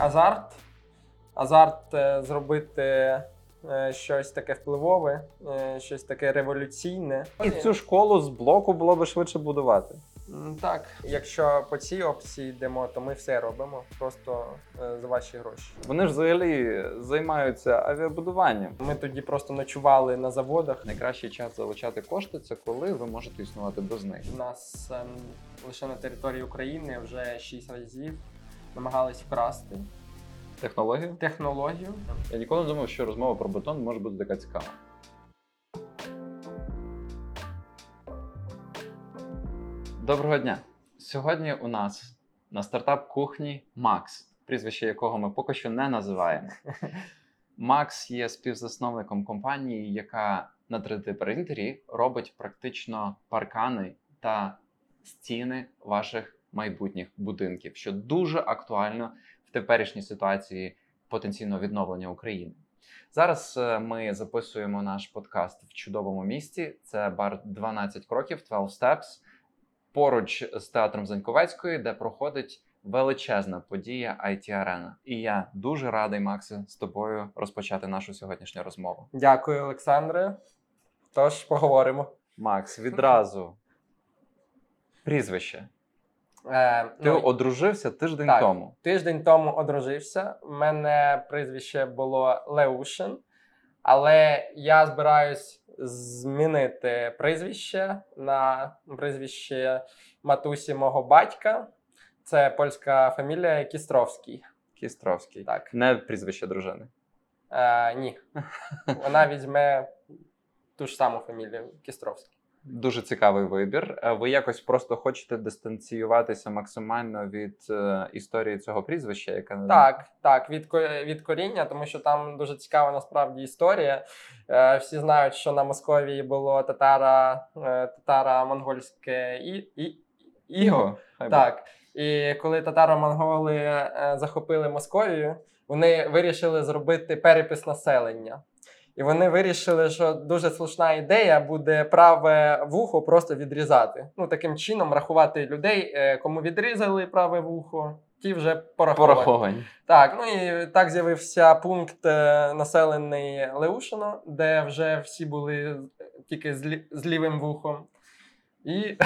азарт. Азарт е, зробити е, щось таке впливове, е, щось таке революційне. І цю школу з блоку було би швидше будувати. Так, якщо по цій опції йдемо, то ми все робимо просто за ваші гроші. Вони ж взагалі займаються авіабудуванням. Ми тоді просто ночували на заводах. Найкращий час залучати кошти це коли ви можете існувати без них. У нас ем, лише на території України вже 6 разів намагались вкрасти Технологію? технологію. Я ніколи не думав, що розмова про бетон може бути така цікава. Доброго дня! Сьогодні у нас на стартап кухні Макс, прізвище якого ми поки що не називаємо. Макс є співзасновником компанії, яка на 3D-принтері робить практично паркани та стіни ваших майбутніх будинків, що дуже актуально в теперішній ситуації потенційного відновлення України. Зараз е, ми записуємо наш подкаст в чудовому місті. Це бар 12 кроків, 12 Steps, поруч з театром Заньковецької, де проходить величезна подія IT Arena. І я дуже радий, Максе, з тобою розпочати нашу сьогоднішню розмову. Дякую, Олександре. Тож поговоримо. Макс, відразу прізвище. Е, Ти ну, одружився тиждень так. тому. Тиждень тому одружився. У мене прізвище було Леушин, але я збираюсь змінити прізвище на прізвище матусі мого батька. Це польська фамілія Кістровський. Кістровський. Так, Не прізвище дружини. е, ні. Вона візьме ту ж саму фамілію Кістровський. Дуже цікавий вибір. Е, Ви якось просто хочете дистанціюватися максимально від е, історії цього прізвища, яке Так, так, від, від коріння, тому що там дуже цікава насправді історія. Е, всі знають, що на Московії було татара, е, татаро-монгольське і, і, іго. Хай. Так. І коли татаро-монголи е, захопили Московію, вони вирішили зробити перепис населення. І вони вирішили, що дуже слушна ідея буде праве вухо просто відрізати. Ну, таким чином рахувати людей, е, кому відрізали праве вухо, ті вже пораховані. Пораховані. Так, ну і так з'явився пункт е, населений Леушино, де вже всі були тільки з, лі- з лівим вухом. І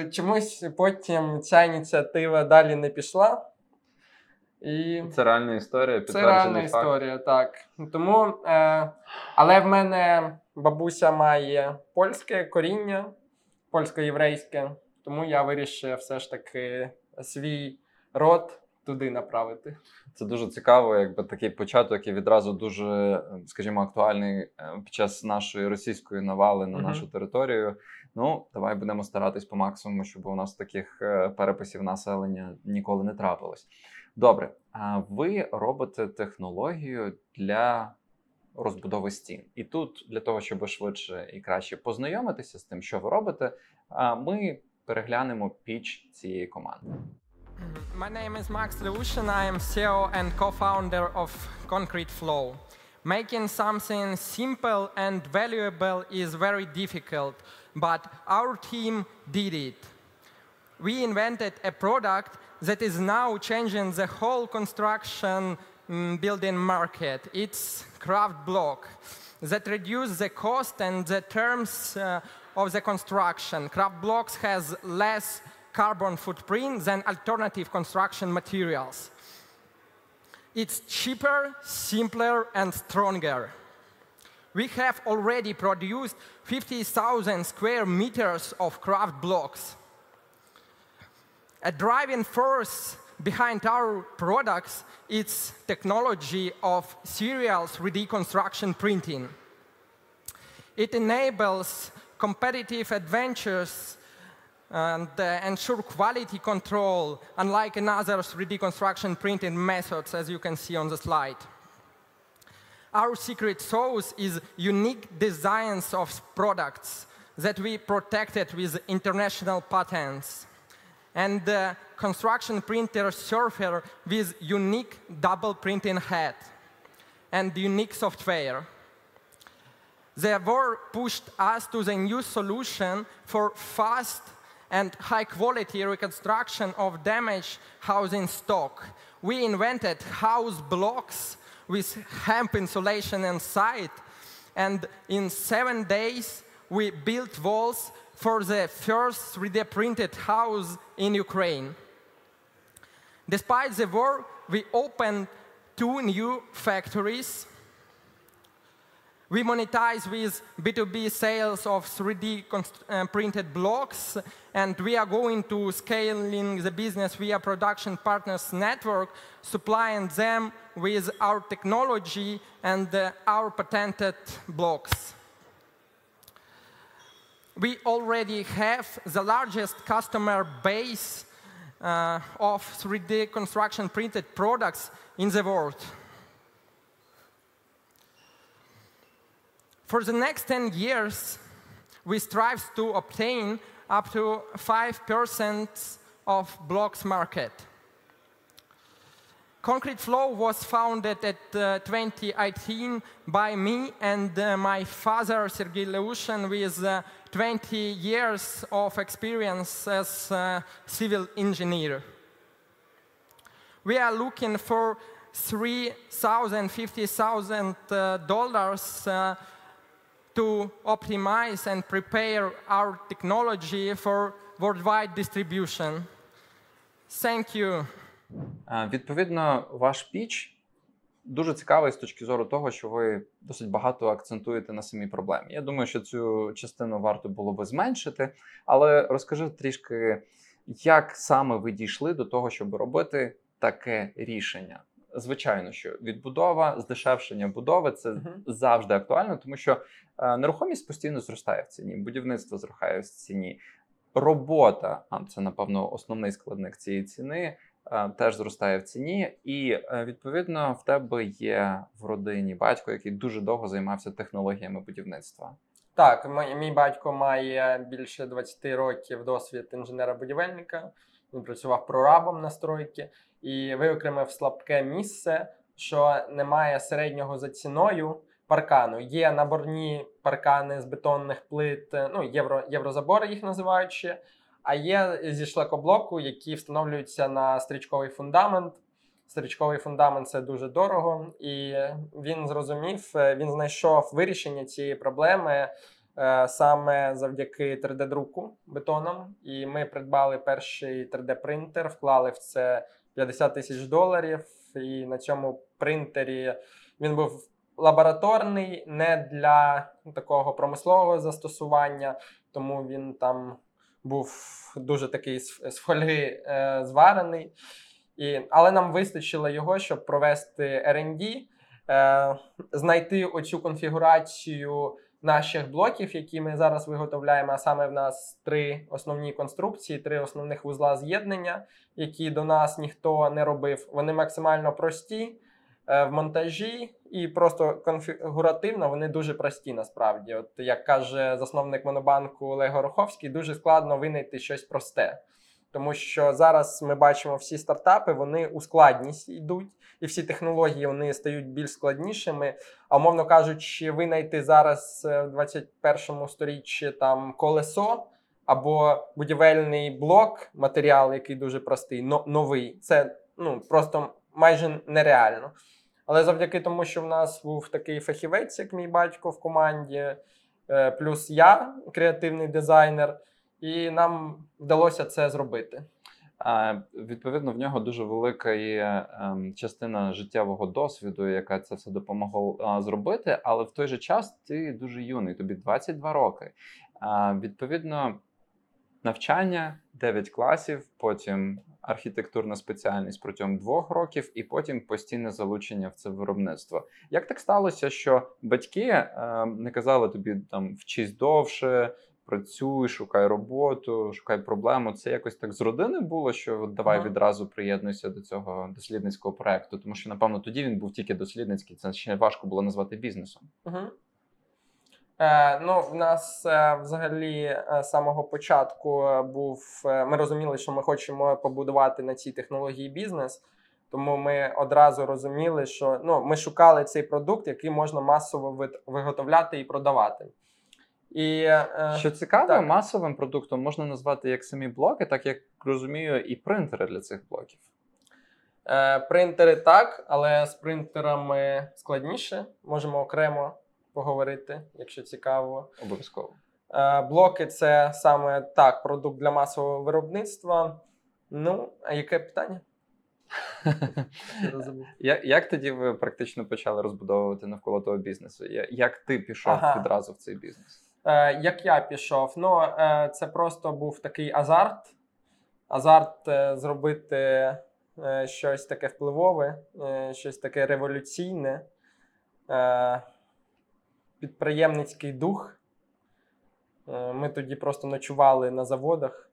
чомусь потім ця ініціатива далі не пішла. І Це реальна історія, це реальна факт. історія, так. Тому, е, але в мене бабуся має польське коріння, польсько-єврейське, тому я вирішив все ж таки свій род туди направити. Це дуже цікаво, якби такий початок і відразу дуже, скажімо, актуальний е, під час нашої російської навали на Мгм. нашу територію. Ну, давай будемо старатись по максимуму, щоб у нас таких е, переписів населення ніколи не трапилось. Добре, а ви робите технологію для розбудови стін. І тут для того, щоб швидше і краще познайомитися з тим, що ви робите, ми переглянемо піч цієї команди. My name is Max Leushin. I am CEO and co-founder of Concrete Flow. Making something simple and valuable is very difficult, but our team did it. We invented a product that is now changing the whole construction mm, building market. It's craft block that reduce the cost and the terms uh, of the construction. Craft blocks has less carbon footprint than alternative construction materials. It's cheaper, simpler, and stronger. We have already produced 50,000 square meters of craft blocks. A driving force behind our products is technology of serial 3D construction printing. It enables competitive adventures and uh, ensure quality control, unlike another 3D construction printing methods, as you can see on the slide. Our secret sauce is unique designs of products that we protected with international patents and the construction printer surfer with unique double printing head and unique software. The war pushed us to the new solution for fast and high quality reconstruction of damaged housing stock. We invented house blocks with hemp insulation inside, and in seven days we built walls for the first 3D printed house in Ukraine. Despite the war, we opened two new factories. We monetize with B2B sales of 3D uh, printed blocks, and we are going to scaling the business via production partners network, supplying them with our technology and uh, our patented blocks. We already have the largest customer base uh, of 3D construction printed products in the world. For the next 10 years, we strive to obtain up to 5% of blocks market. Concrete Flow was founded at uh, 2018 by me and uh, my father, Sergei Leushin, with 20 years of experience as a civil engineer. We are looking for $3,000, $50,000 dollars uh, to optimize and prepare our technology for worldwide distribution. Thank you. Е, Відповідно, ваш піч дуже цікавий з точки зору того, що ви досить багато акцентуєте на самій проблемі. Я думаю, що цю частину варто було би зменшити, але розкажи трішки, як саме ви дійшли до того, щоб робити таке рішення. Звичайно, що відбудова, здешевшення будови це Мгм. завжди актуально, тому що е, нерухомість постійно зростає в ціні, будівництво зростає в ціні, робота, а це напевно основний складник цієї ціни, теж зростає в ціні. І е, відповідно в тебе є в родині батько, який дуже довго займався технологіями будівництва. Так, мій, мій батько має більше 20 років досвід інженера-будівельника. Він працював прорабом на стройці і виокремив слабке місце, що немає середнього за ціною паркану. Є наборні паркани з бетонних плит, е, ну євро, єврозабори їх називають ще. А є зі шлакоблоку, які встановлюються на стрічковий фундамент. Стрічковий фундамент це дуже дорого, і він зрозумів, е, він знайшов вирішення цієї проблеми е, саме завдяки 3D-друку бетоном. І ми придбали перший 3D-принтер, вклали в це 50 тисяч доларів. І на цьому принтері він був лабораторний, не для такого промислового застосування, тому він там був дуже такий з фольги е, зварений. І, але нам вистачило його, щоб провести R&D, е, знайти оцю конфігурацію наших блоків, які ми зараз виготовляємо. А саме в нас три основні конструкції, три основних вузла з'єднання, які до нас ніхто не робив. Вони максимально прості в монтажі і просто конфігуративно вони дуже прості насправді. От як каже засновник монобанку Олег Гороховський, дуже складно винайти щось просте. Тому що зараз ми бачимо всі стартапи, вони у складність йдуть, і всі технології вони стають більш складнішими. А умовно кажучи, винайти зараз е, в 21 сторіччі там колесо або будівельний блок, матеріал, який дуже простий, но, новий. Це ну просто майже нереально. Але завдяки тому, що в нас був такий фахівець, як мій батько в команді, е, плюс я, креативний дизайнер, і нам вдалося це зробити. А, відповідно, в нього дуже велика є ем, частина життєвого досвіду, яка це все допомогла зробити. Але в той же час ти дуже юний, тобі 22 роки. А, відповідно, навчання 9 класів, потім архітектурна спеціальність протягом двох років, і потім постійне залучення в це виробництво. Як так сталося, що батьки ем, не казали тобі там вчись довше, працюй, шукай роботу, шукай проблему. Це якось так з родини було, що от давай Ага. відразу приєднуйся до цього дослідницького проекту. Тому що, напевно, тоді він був тільки дослідницький. Це ще важко було назвати бізнесом. Угу. Е, ну, в нас е, взагалі е, з самого початку е, був. е, Ми розуміли, що ми хочемо побудувати на цій технології бізнес. Тому ми одразу розуміли, що ну, ми шукали цей продукт, який можна масово виготовляти і продавати. І е, Що цікаво, так. масовим продуктом можна назвати як самі блоки, так як розумію, і принтери для цих блоків. Е, принтери так, але з принтерами складніше. Можемо окремо поговорити, якщо цікаво. Обов'язково. Е, блоки це саме так, продукт для масового виробництва. Ну, а яке питання? Я забув. Я- Як тоді ви практично почали розбудовувати навколо того бізнесу? Як ти пішов Ага. відразу в цей бізнес? Е, як я пішов? Ну, е, це просто був такий азарт. Азарт е, зробити е, щось таке впливове, е, щось таке революційне, е, підприємницький дух. Е, ми тоді просто ночували на заводах.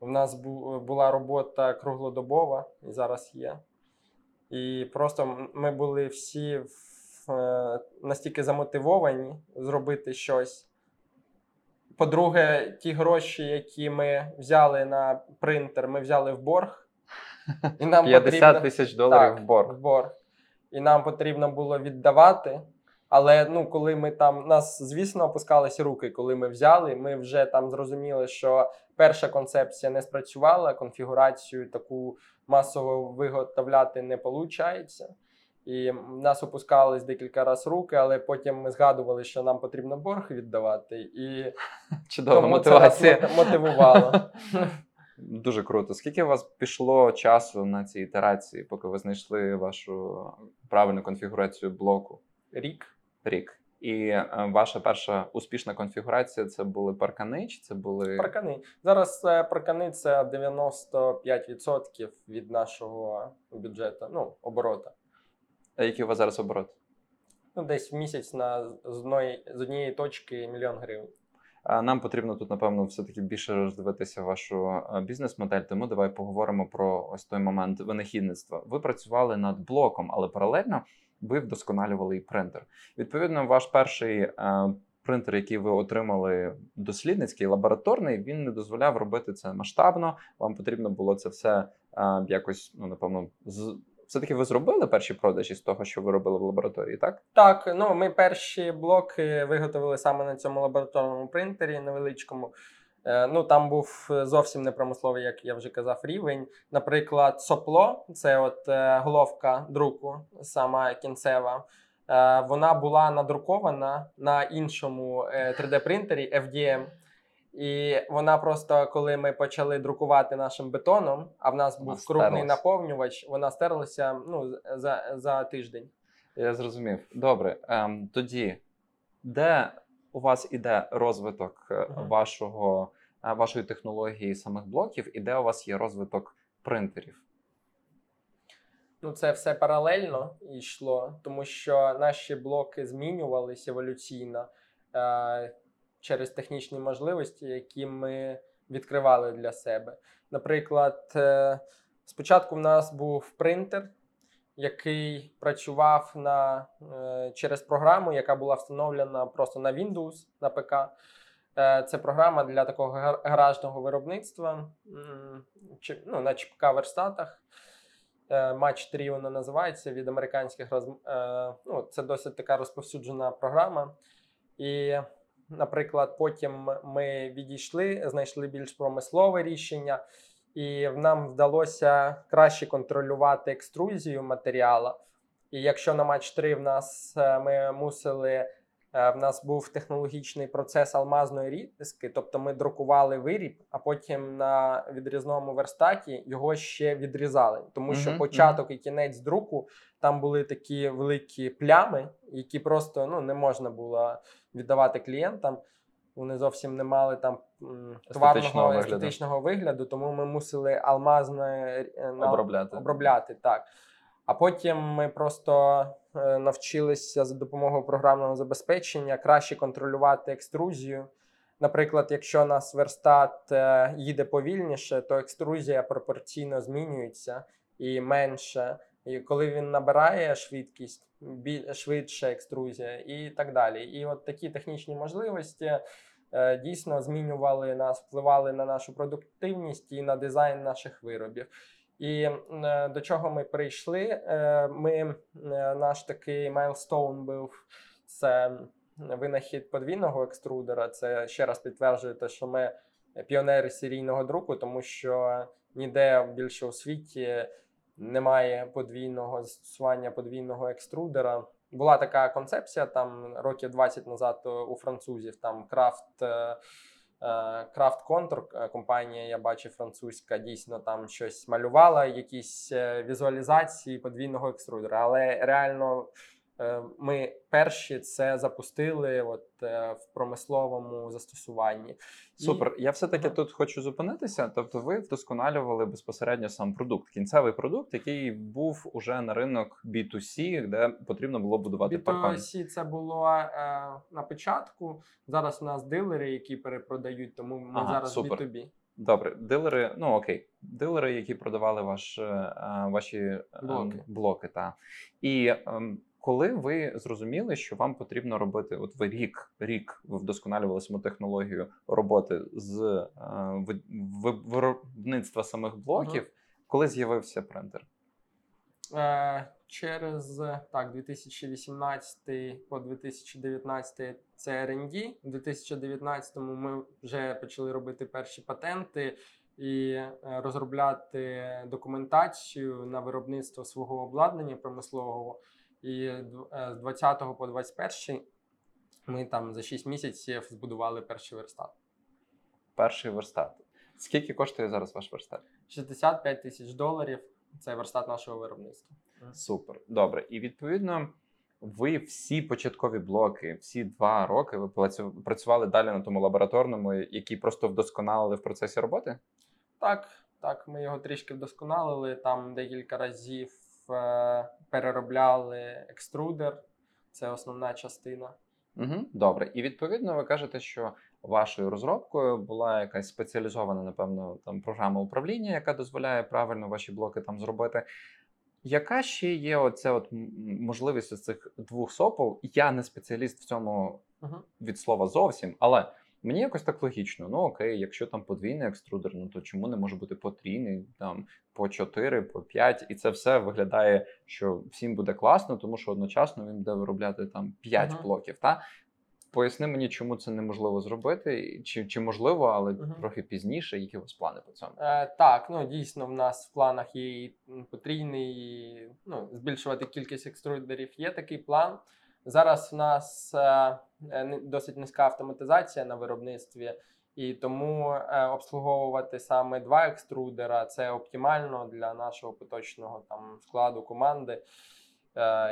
У нас була робота круглодобова і зараз є. І просто ми були всі в, е, настільки замотивовані зробити щось. По-друге, ті гроші, які ми взяли на принтер, ми взяли в борг. І нам 50 потрібно- тисяч доларів так, в борг. в борг. І нам потрібно було віддавати. Але ну, коли ми там, нас, звісно, опускалися руки, коли ми взяли, ми вже там зрозуміли, що перша концепція не спрацювала, конфігурацію таку масово виготовляти не виходить. І нас опускались декілька разів руки, але потім ми згадували, що нам потрібно борг віддавати, і Чудова тому це нас мотивація. мотивувало. Дуже круто. Скільки у вас пішло часу на ці ітерації, поки ви знайшли вашу правильну конфігурацію блоку? Рік. Рік. І е, ваша перша успішна конфігурація це були паркани, чи це були Паркани. Зараз е, паркани це 95% від нашого бюджету, ну, оборота. А який у вас зараз оборот? Ну, десь в місяць на з одної з однієї точки мільйон гривень. Нам потрібно тут, напевно, все-таки більше роздивитися вашу е, бізнес-модель. Тому давай поговоримо про ось той момент винахідництва. Ви працювали над блоком, але паралельно ви вдосконалювали і принтер. Відповідно, ваш перший е, принтер, який ви отримали, дослідницький, лабораторний, він не дозволяв робити це масштабно. Вам потрібно було це все е, якось, ну напевно, з все-таки ви зробили перші продажі з того, що ви робили в лабораторії, так? Так, ну ми перші блоки виготовили саме на цьому лабораторному принтері невеличкому. Е, Ну, там був зовсім не промисловий, як я вже казав, рівень. Наприклад, сопло це от е, головка друку, сама кінцева. Е, Вона була надрукована на іншому 3D-принтері FDM. І вона просто, коли ми почали друкувати нашим бетоном, а в нас Вона був крупний стерлась. наповнювач, вона стерлася ну, за, за тиждень. Я зрозумів. Добре. Ем, тоді, де у вас іде розвиток е, Мгм. вашого, е, вашої технології самих блоків, і де у вас є розвиток принтерів? Ну, це все паралельно йшло, тому що наші блоки змінювались еволюційно е, через технічні можливості, які ми відкривали для себе. Наприклад, е, спочатку в нас був принтер, який працював на, е, через програму, яка була встановлена просто на Windows, на ПК. Е, Це програма для такого гар- гаражного виробництва ну, на ЧПК верстатах. Е, Матч 3 вона називається від американських роз... е, ну, це досить така розповсюджена програма. І, наприклад, потім ми відійшли, знайшли більш промислове рішення, і нам вдалося краще контролювати екструзію матеріалу. І якщо на матч 3 в нас е, ми мусили. е, В нас був технологічний процес алмазної різки, тобто ми друкували виріб, а потім на відрізному верстаті його ще відрізали. Тому що Мгм, початок і кінець друку там були такі великі плями, які просто ну, не можна було віддавати клієнтам. Вони зовсім не мали там тварного вигляду. естетичного вигляду, тому ми мусили алмазно е, на- Обробляти. обробляти так. А потім ми просто е, навчилися за допомогою програмного забезпечення краще контролювати екструзію. Наприклад, якщо у нас верстат е, їде повільніше, то екструзія пропорційно змінюється і менше. І коли він набирає швидкість, швидше екструзія і так далі. І от такі технічні можливості дійсно змінювали нас, впливали на нашу продуктивність і на дизайн наших виробів. І е, до чого ми прийшли? Е, Ми е, наш такий milestone був це винахід подвійного екструдера. Це ще раз підтверджує те, що ми піонери серійного друку, тому що ніде більше у світі немає подвійного застосування подвійного екструдера. Була така концепція там років 20 назад у французів. Там крафт. е, Крафт Контур, е, компанія, я бачив французька, дійсно там щось малювала, якісь е, візуалізації подвійного екструдера. Але реально е, ми перші це запустили от, е, в промисловому застосуванні. І- Супер. Я все-таки Ага. тут хочу зупинитися. Тобто, ви вдосконалювали безпосередньо сам продукт, кінцевий продукт, який був уже на ринок B2C, де потрібно було будувати паркан. B2C це було е, на початку. Зараз у нас дилери, які перепродають, тому ми Ага, зараз супер. B2B. Добре, дилери, ну окей, дилери, які продавали ваш, е, е, ваші е, Блоки. блоки та. І ем, коли ви зрозуміли, що вам потрібно робити, от ви рік, рік ви вдосконалювали саму технологію роботи з е, ви- ви- виробництва самих блоків, коли з'явився принтер? Е, через так, 2018 по 2019 це R&D. У 2019 ми вже почали робити перші патенти і е, розробляти документацію на виробництво свого обладнання промислового. І е, з 20 по 21 ми там за 6 місяців збудували перший верстат. Перший верстат. Скільки коштує зараз ваш верстат? 65 тисяч доларів це верстат нашого виробництва. Супер, добре. І відповідно, ви всі початкові блоки, всі два роки ви працювали далі на тому лабораторному, який просто вдосконалили в процесі роботи? Так, так, ми його трішки вдосконалили. Там декілька разів переробляли екструдер. Це основна частина. Угу, добре. І відповідно, ви кажете, що вашою розробкою була якась спеціалізована, напевно, там програма управління, яка дозволяє правильно ваші блоки там зробити. Яка ще є оця от можливість з цих двох сопов? Я не спеціаліст в цьому Угу. від слова зовсім, але мені якось так логічно. Ну окей, якщо там подвійний екструдер, ну то чому не може бути потрійний, там по 4, по 5, і це все виглядає, що всім буде класно, тому що одночасно він буде виробляти там 5 Ага. блоків. Та поясни мені, чому це неможливо зробити, чи, чи можливо, але Ага. трохи пізніше, які у вас плани по цьому. Е, так, ну дійсно, в нас в планах є потрійний, ну, збільшувати кількість екструдерів. Є такий план. Зараз в нас е, е, досить низька автоматизація на виробництві, і тому е, обслуговувати саме два екструдера це оптимально для нашого поточного там складу команди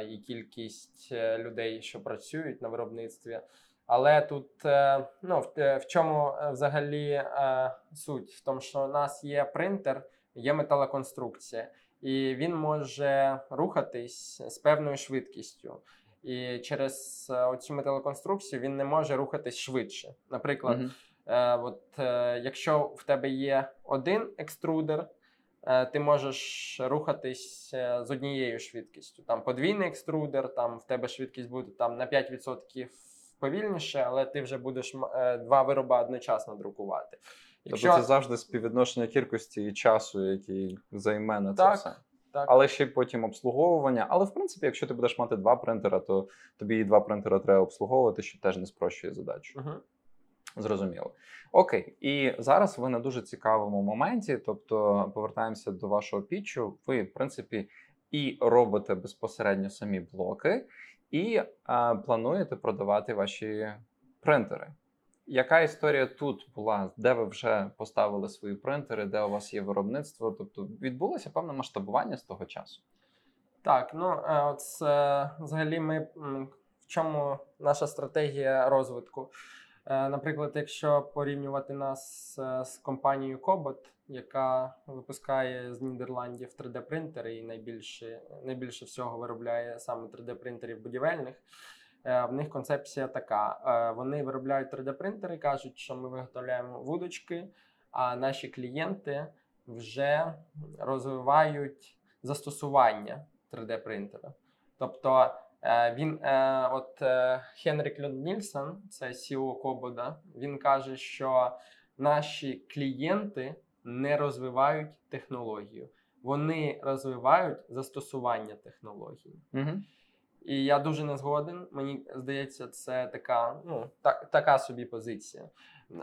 і кількість людей, що працюють на виробництві. Але тут ну, в, чому взагалі суть? В тому, що у нас є принтер, є металоконструкція, і він може рухатись з певною швидкістю. І через е, оцю металоконструкцію він не може рухатись швидше. Наприклад, Мгм. Е, от, е, якщо в тебе є один екструдер, е, ти можеш рухатись е, з однією швидкістю. Там подвійний екструдер, там в тебе швидкість буде там на 5% повільніше, але ти вже будеш е, два вироби одночасно друкувати. Тобто це завжди співвідношення кількості і часу, який займе на це Так, все. Так. Але ще й потім обслуговування. Але в принципі, якщо ти будеш мати два принтера, то тобі і два принтера треба обслуговувати, що теж не спрощує задачу. Мгм. Зрозуміло. Окей, і зараз ви на дуже цікавому моменті. Тобто, повертаємося до вашого пітчу. Ви, в принципі, і робите безпосередньо самі блоки, і а, плануєте продавати ваші принтери. Яка історія тут була? Де ви вже поставили свої принтери, де у вас є виробництво? Тобто відбулося певне масштабування з того часу. Так, ну е, от е, взагалі ми в чому наша стратегія розвитку? Е, Наприклад, якщо порівнювати нас з компанією Cobot, яка випускає з Нідерландів 3D-принтери і найбільше, найбільше всього виробляє саме 3D-принтерів будівельних. Е, В них концепція така: е, вони виробляють 3D-принтери, кажуть, що ми виготовляємо вудочки, а наші клієнти вже розвивають застосування 3D-принтера. Тобто е, він, от Хенрік Нільсон, це CEO Кобода, він каже, що наші клієнти не розвивають технологію, вони розвивають застосування технології. Угу. І я дуже не згоден. Мені здається, це така, ну, так, така собі позиція.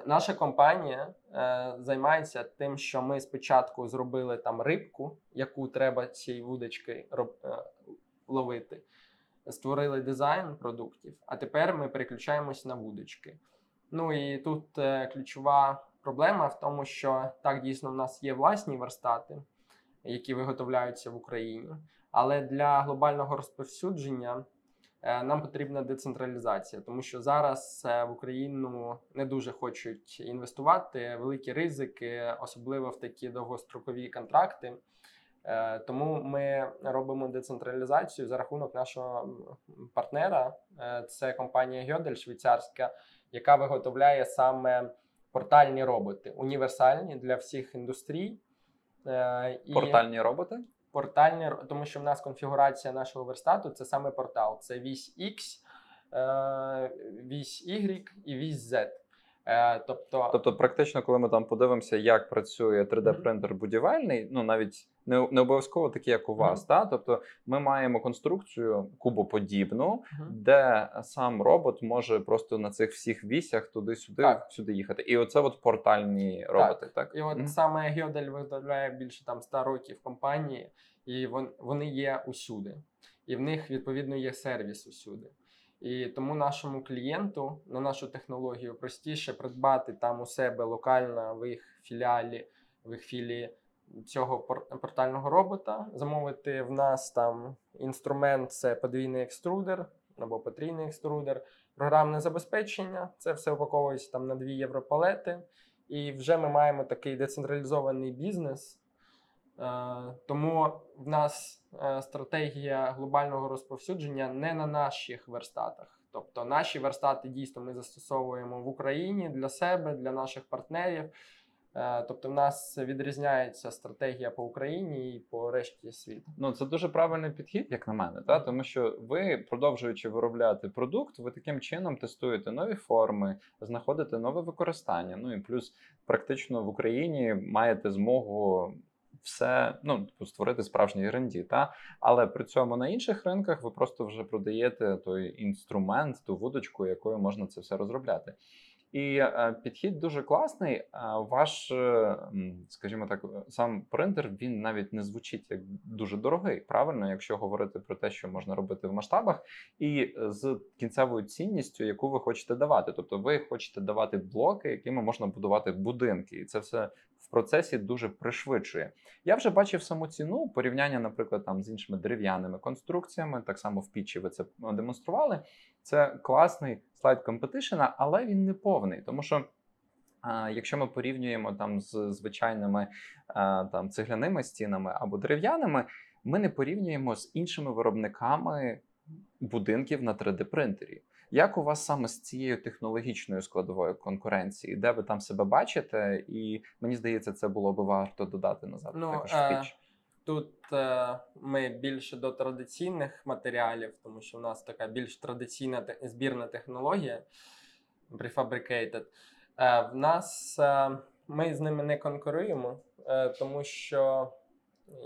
Наша компанія е, займається тим, що ми спочатку зробили там рибку, яку треба цією вудочкою роб, е, ловити. Створили дизайн продуктів, а тепер ми переключаємось на вудочки. Ну і тут е, ключова проблема в тому, що так дійсно в нас є власні верстати, які виготовляються в Україні. Але для глобального розповсюдження е, нам потрібна децентралізація, тому що зараз е, в Україну не дуже хочуть інвестувати, великі ризики, особливо в такі довгострокові контракти. Е, Тому ми робимо децентралізацію за рахунок нашого партнера. Це компанія Гьодель швейцарська, яка виготовляє саме портальні роботи, універсальні для всіх індустрій. Портальні роботи? Портальні, ро- тому що в нас конфігурація нашого верстату це саме портал. Це вісь X, е, вісь Y і вісь Z. Е, Тобто, Тобто, практично, коли ми там подивимося, як працює 3D-принтер будівельний, ну навіть не, не обов'язково такий, як у вас. Та? Тобто, ми маємо конструкцію кубоподібну, Мгм. де сам робот може просто на цих всіх вісях туди-сюди Так. сюди їхати. І оце от портальні роботи, так? І от Мгм. саме Гьодель виготовляє більше там 100 років компанії, і вон, вони є усюди. І в них відповідно є сервіс усюди. І тому нашому клієнту на нашу технологію простіше придбати там у себе локально в їх філіалі, в їх філії цього пор- портального робота, замовити в нас там інструмент це подвійний екструдер або потрійний екструдер, програмне забезпечення. Це все упаковується там на 2 євро палети. І вже ми маємо такий децентралізований бізнес. Е, Тому в нас стратегія глобального розповсюдження не на наших верстатах. Тобто наші верстати дійсно ми застосовуємо в Україні для себе, для наших партнерів. Е, Тобто, в нас відрізняється стратегія по Україні і по решті світу. Ну, це дуже правильний підхід, як на мене, та тому що ви, продовжуючи виробляти продукт, ви таким чином тестуєте нові форми, знаходите нове використання. Ну і плюс практично в Україні маєте змогу. Все ну типу, створити справжній ренді, та але при цьому на інших ринках ви просто вже продаєте той інструмент, ту вудочку, якою можна це все розробляти. І е, підхід дуже класний. Е, ваш, е, скажімо так, сам принтер він навіть не звучить як дуже дорогий. Правильно, якщо говорити про те, що можна робити в масштабах, і з кінцевою цінністю, яку ви хочете давати. Тобто, ви хочете давати блоки, якими можна будувати будинки, і це все процесі дуже пришвидшує. Я вже бачив саму ціну порівняння, наприклад, там з іншими дерев'яними конструкціями. Так само в пічі ви це демонстрували. Це класний слайд компетишена, але він не повний, тому що. Якщо ми порівнюємо там з звичайними там цегляними стінами або дерев'яними, ми не порівнюємо з іншими виробниками будинків на 3D принтері. Як у вас саме з цією технологічною складовою конкуренції, де ви там себе бачите? І мені здається, це було би варто додати назад. Ну, також е, піч. Тут е, ми більше до традиційних матеріалів, тому що в нас така більш традиційна те- збірна технологія prefabricated. Е, в нас е, ми з ними не конкуруємо, е, тому що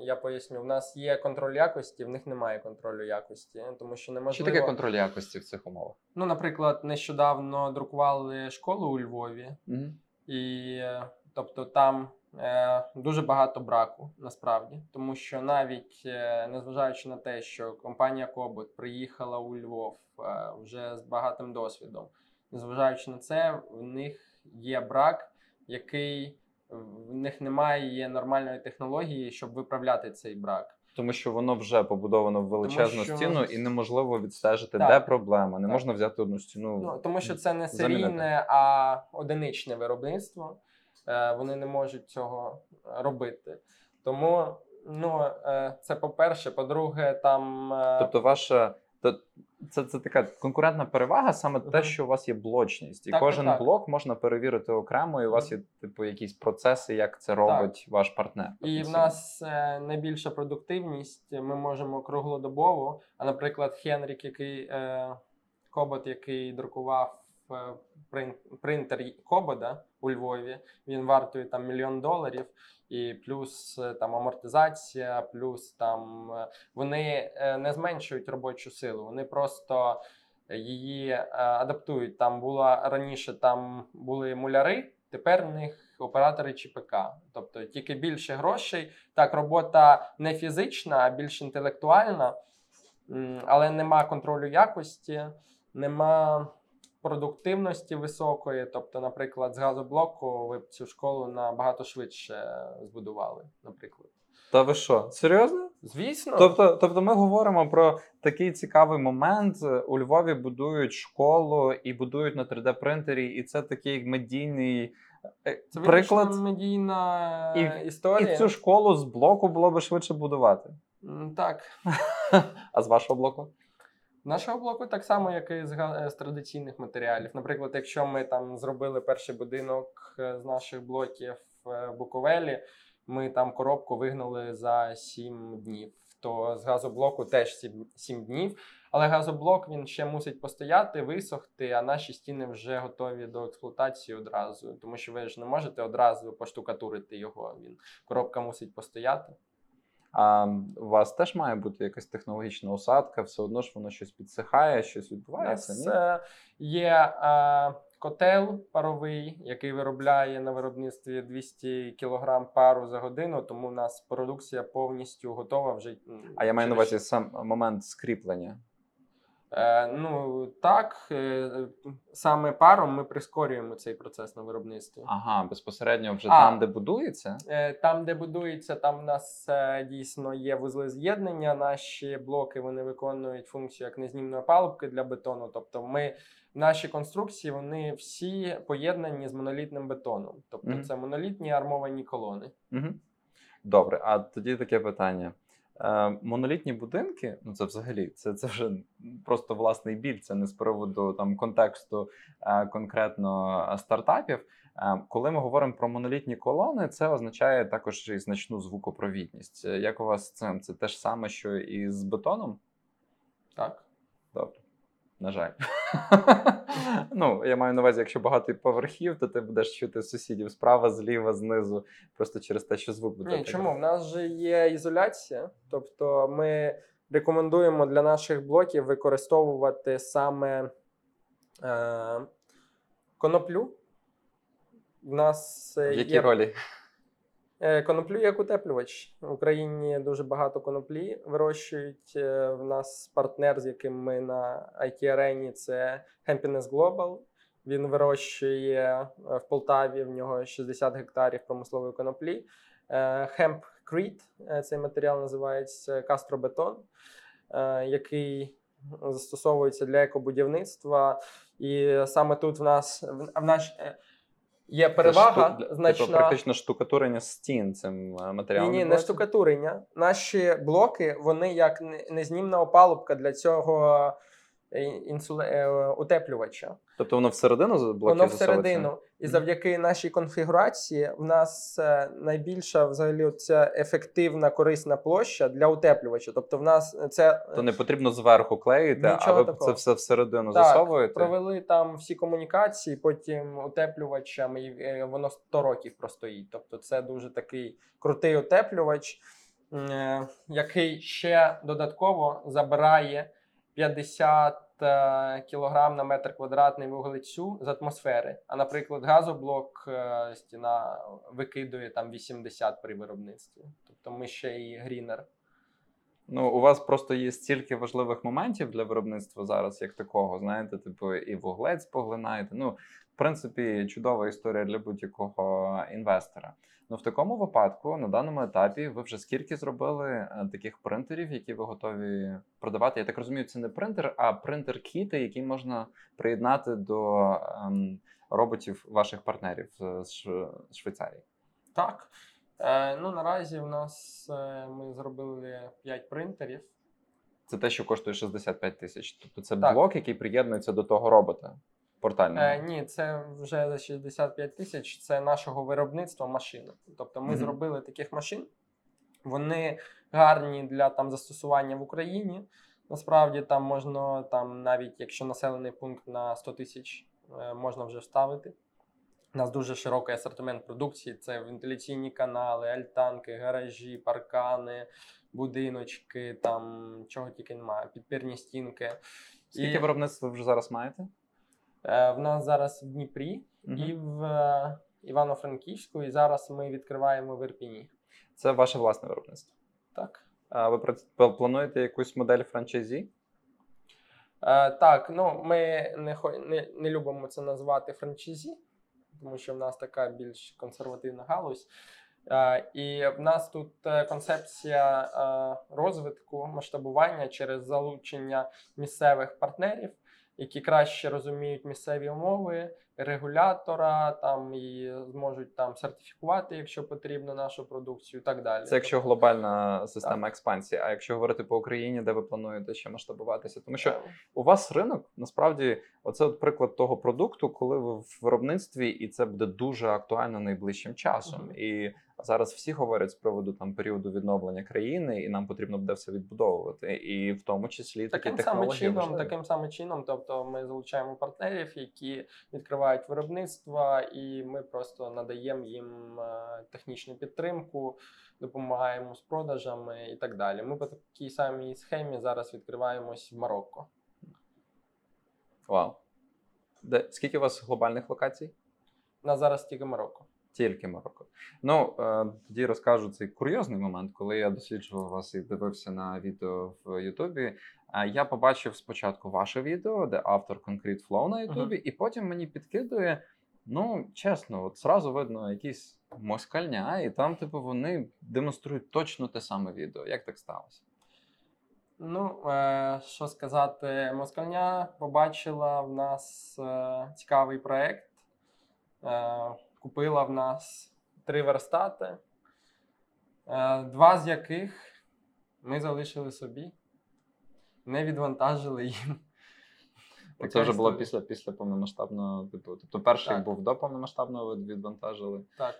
я поясню, в нас є контроль якості, в них немає контролю якості, тому що Що неможливо. таке контроль якості в цих умовах? Ну, наприклад, нещодавно друкували школу у Львові, Мгм. і тобто там е, дуже багато браку насправді, тому що навіть е, незважаючи на те, що компанія Кобот приїхала у Львов е, вже з багатим досвідом, незважаючи на це, в них є брак, який в них немає нормальної технології, щоб виправляти цей брак. Тому що воно вже побудовано в величезну що- стіну, і неможливо відстежити, Так. де проблема. Не Так. можна взяти одну стіну. Ну, тому що це не замінити. серійне, а одиничне виробництво. Е, Вони не можуть цього робити. Тому ну, е, це по-перше. По-друге, там е, Тобто, ваша то це, це така конкурентна перевага, саме те, що у вас є блочність, і Так, кожен так, так. блок можна перевірити окремо, і у вас є типу якісь процеси, як це робить ваш партнер. і в нас е, найбільша продуктивність. Ми можемо круглодобово. А наприклад, Хенрік, який е, Кобот, який друкував принтер Кобода у Львові. Він вартує там мільйон доларів, і плюс е, там амортизація, плюс там е, вони е, не зменшують робочу силу, вони просто її е, адаптують. Там була раніше там були муляри, тепер в них оператори ЧПК. Тобто тільки більше грошей. Так, робота не фізична, а більш інтелектуальна, але нема контролю якості, нема продуктивності високої. Тобто, наприклад, з газоблоку ви б цю школу набагато швидше збудували, наприклад. Та ви що? Серйозно? Звісно, Тобто, тобто ми говоримо про такий цікавий момент. У Львові будують школу і будують на 3D-принтері, і це такий медійний е, це приклад. медійна І- історія. І цю школу з блоку було би швидше будувати. Так. А з вашого блоку? Нашого блоку так само, як і з, з традиційних матеріалів. Наприклад, якщо ми там зробили перший будинок е, з наших блоків е, в Буковелі, ми там коробку вигнали за 7 днів. То з газоблоку теж 7, 7 днів. Але газоблок він ще мусить постояти, висохти, а наші стіни вже готові до експлуатації одразу. Тому що ви ж не можете одразу поштукатурити його. Він коробка мусить постояти. А у вас теж має бути якась технологічна осадка, все одно ж воно щось підсихає, щось відбувається. нас Ні? е, є е, котел паровий, який виробляє на виробництві 200 кг пару за годину, тому у нас продукція повністю готова вже. А я маю на увазі сам момент скріплення. Е, ну так, е, саме паром ми прискорюємо цей процес на виробництві. Ага, безпосередньо вже А. там, де будується. Е, Там, де будується, там у нас дійсно є вузли з'єднання. Наші блоки вони виконують функцію як незнімної палубки для бетону. Тобто, ми наші конструкції вони всі поєднані з монолітним бетоном. Тобто, Мгм. це монолітні армовані колони. Угу. Добре, а тоді таке питання. Е, монолітні будинки, ну це взагалі, це, це вже просто власний біль, це не з приводу там контексту е, конкретно е, стартапів. Коли ми говоримо про монолітні колони, це означає також і значну звукопровідність. Як у вас з цим? Це те ж саме, що і з бетоном? Так. Добре. На жаль. ну, я маю на увазі, якщо багато поверхів, то ти будеш чути сусідів справа, зліва, знизу, просто через те, що звук буде. Ні, чому? В нас же є ізоляція, тобто ми рекомендуємо для наших блоків використовувати саме е, коноплю. В нас е, В якій є ролі? Е, Коноплю як утеплювач. В Україні дуже багато коноплі вирощують. Е, В нас партнер, з яким ми на it арені це Happiness Global. Він вирощує е, в Полтаві, в нього 60 гектарів промислової коноплі. Hempcrete, е, цей матеріал називається кастробетон, який застосовується для екобудівництва. І саме тут в нас в наш є перевага Це шту- значна. Типу, практично штукатурення стін цим матеріалом. Ні, ні, не штукатурення. Наші блоки, вони як незнімна опалубка для цього е, інсуле... е, утеплювача. Тобто воно всередину з блоків Воно всередину. І завдяки нашій конфігурації в нас е, найбільша взагалі ця ефективна корисна площа для утеплювача. Тобто, в нас це То не потрібно зверху клеїти, а ви такого. це все всередину так, засовуєте. провели там всі комунікації, потім утеплювачем, і е, воно 100 років простоїть. Тобто, це дуже такий крутий утеплювач, е, який ще додатково забирає 50 е, кілограм на метр квадратний вуглецю з атмосфери. А, наприклад, газоблок е, стіна викидує там 80 при виробництві. Тобто ми ще і грінер. Ну, у вас просто є стільки важливих моментів для виробництва зараз, як такого. Знаєте, типу, і вуглець поглинаєте. Ну, в принципі, чудова історія для будь-якого інвестора. Ну, в такому випадку, на даному етапі, ви вже скільки зробили е, таких принтерів, які ви готові продавати? Я так розумію, це не принтер, а принтер-кіти, які можна приєднати до ем, роботів ваших партнерів з Швейцарії. Так. Е, ну, наразі в нас е, ми зробили 5 принтерів. Це те, що коштує 65 тисяч. Тобто це Так. блок, який приєднується до того робота портального. Е, ні, це вже за 65 тисяч. Це нашого виробництва машина. Тобто ми Мгм. зробили таких машин. Вони гарні для там застосування в Україні. Насправді там можна, там навіть якщо населений пункт на 100 тисяч е, можна вже вставити. У нас дуже широкий асортимент продукції: це вентиляційні канали, альтанки, гаражі, паркани, будиночки, там чого тільки немає, підпірні стінки. Скільки І- виробництв ви вже зараз маєте? Е, В нас зараз в Дніпрі Мгм. і в е, Івано-Франківську, і зараз ми відкриваємо в Ірпіні. Це ваше власне виробництво. Так. А ви плануєте якусь модель франчайзі? Е, так, ну ми не, не, не любимо це називати франчайзі, тому що в нас така більш консервативна галузь. І в нас тут е, концепція е, розвитку, масштабування через залучення місцевих партнерів, які краще розуміють місцеві умови, регулятора, там і зможуть там сертифікувати, якщо потрібно, нашу продукцію, і так далі. Це якщо Тобто, глобальна система експансії. А якщо говорити по Україні, де ви плануєте ще масштабуватися? Тому що у вас ринок насправді оце от приклад того продукту, коли ви в виробництві, і це буде дуже актуально найближчим часом. Мгм. І зараз всі говорять з приводу там періоду відновлення країни, і нам потрібно буде все відбудовувати, і в тому числі такі самим технології чином, важливі. таким самим чином, тобто ми залучаємо партнерів, які відкривають виробництва, і ми просто надаємо їм е, технічну підтримку, допомагаємо з продажами і так далі. Ми по такій самій схемі зараз відкриваємось в Марокко. Вау. Де скільки у вас глобальних локацій? У нас зараз тільки Марокко. Тільки Марокко. Ну е, тоді розкажу цей курйозний момент, коли я досліджував вас і дивився на відео в Ютубі. е, Я побачив спочатку ваше відео, де автор Concrete Flow на Ютубі, і потім мені підкидує. Ну, чесно, от зразу видно якісь москальня, і там, типу, вони демонструють точно те саме відео. Як так сталося? Ну, е, що сказати, Москальня побачила в нас е, цікавий проект, е, купила в нас три верстати, е, два з яких ми залишили собі, не відвантажили їм. Це вже було після, після повномасштабного типу. Тобто перший Так. був до повномасштабного, ви відвантажили. Так.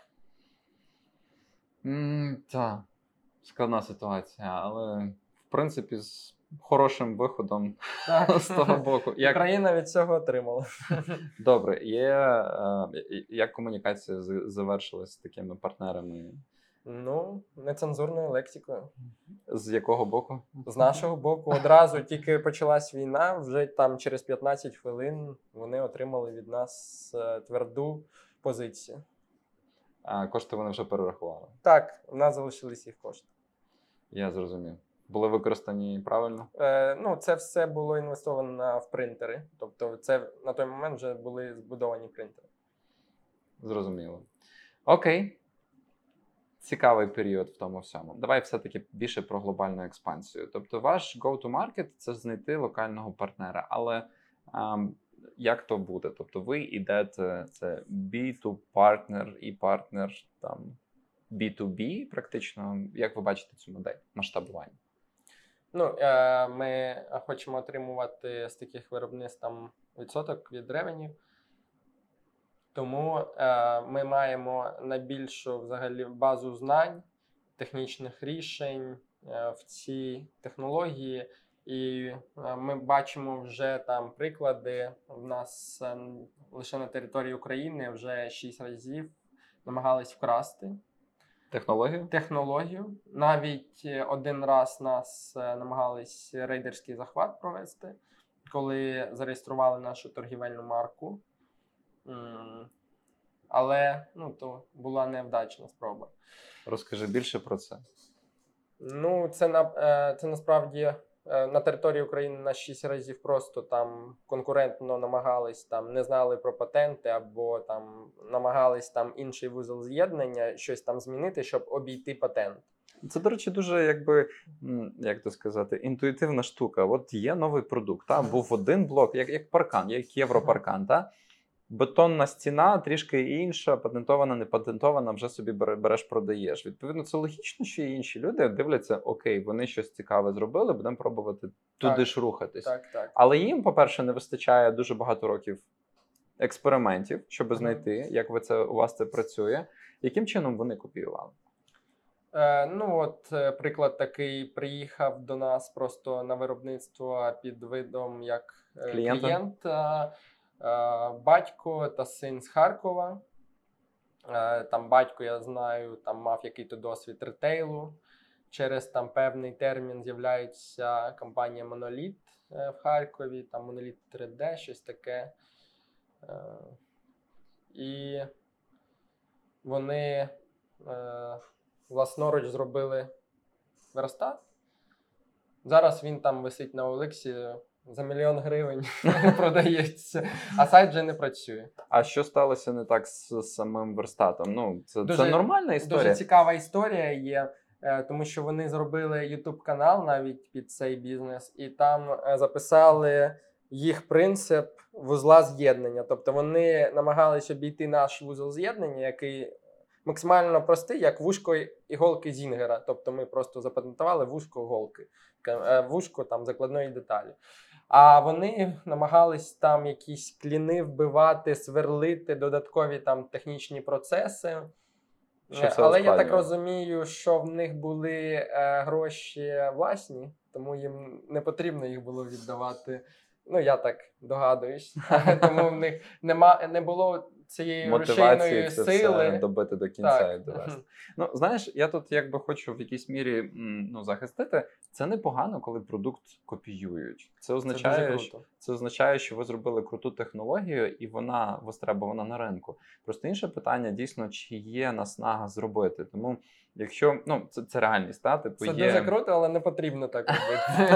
Mm, так, складна ситуація, але в принципі з хорошим виходом з того боку. Як Україна від цього отримала. добре, є е, як комунікація завершилась з такими партнерами? Ну, нецензурною лексикою. З якого боку? З нашого боку, одразу тільки почалась війна, вже там через 15 хвилин вони отримали від нас е, тверду позицію. А кошти вони вже перерахували. Так, в нас залишились їх кошти. Я зрозумів. Були використані правильно? Е, ну, це все було інвестовано на- в принтери. Тобто, це на той момент вже були збудовані принтери. Зрозуміло. Окей. Цікавий період в тому всьому. Давай все-таки більше про глобальну експансію. Тобто, ваш go-to-market – це знайти локального партнера. Але ем, як то буде? Тобто, ви йдете це B2 партнер і партнер там B2B, практично. Як ви бачите цю модель масштабування? Ну, е, ми хочемо отримувати з таких виробництв там відсоток від ревеню. Тому е, ми маємо найбільшу взагалі базу знань, технічних рішень е, в цій технології. І ми бачимо вже там приклади. В нас лише на території України вже шість разів намагались вкрасти Технологію? технологію. Навіть е, один раз нас е, намагались рейдерський захват провести, коли зареєстрували нашу торгівельну марку. Але ну, то була невдачна спроба. Розкажи більше про це. Ну, це на е, це насправді на території України на 6 разів просто там конкурентно намагались там не знали про патенти, або там намагались там інший вузол з'єднання, щось там змінити, щоб обійти патент. Це, до речі, дуже якби як то сказати, інтуїтивна штука. От є новий продукт. Та був один блок, як, як паркан, як європаркан. Та? Бетонна стіна трішки інша, патентована, не патентована, вже собі бере- береш, продаєш. Відповідно, це логічно, що і інші люди дивляться: окей, вони щось цікаве зробили, будемо пробувати туди Так. ж рухатись. Так, так. Але їм, по-перше, не вистачає дуже багато років експериментів, щоб знайти, як ви це у вас це працює. Яким чином вони копіювали? Е, ну от е, приклад такий приїхав до нас просто на виробництво під видом як е, Клієнта? Е, батько та син з Харкова. Е, Там батько, я знаю, там мав який-то досвід ретейлу. Через там певний термін з'являється компанія Monolith е, в Харкові, там Monolith 3D, щось таке. І вони власноруч зробили верстат. Зараз він там висить на Олексі за мільйон гривень продається, а сайт вже не працює. А що сталося не так з самим верстатом? Ну, це, Дуже- це нормальна історія. Дуже цікава історія є, е, тому що вони зробили YouTube канал навіть під цей бізнес, і там е, записали їх принцип вузла з'єднання. Тобто вони намагалися обійти наш вузол з'єднання, який максимально простий, як вушко іголки Зінгера. Тобто ми просто запатентували вушко голки, е, вушко там закладної деталі. А вони намагались там якісь кліни вбивати, сверлити, додаткові там технічні процеси. Що Е, Але я так розумію, що в них були е, гроші власні, тому їм не потрібно їх було віддавати. Ну, я так догадуюсь. тому в них нема, не було цієї Мотивації це сили. все добити до кінця і довести. Ну, знаєш, я тут якби хочу в якійсь мірі ну, захистити. Це непогано, коли продукт копіюють. Це означає, це що круто. це означає, що ви зробили круту технологію, і вона востребована на ринку. Просто інше питання дійсно, чи є наснага зробити. Тому, якщо ну це, це реальність, та типу Це є дуже круто, але не потрібно так робити.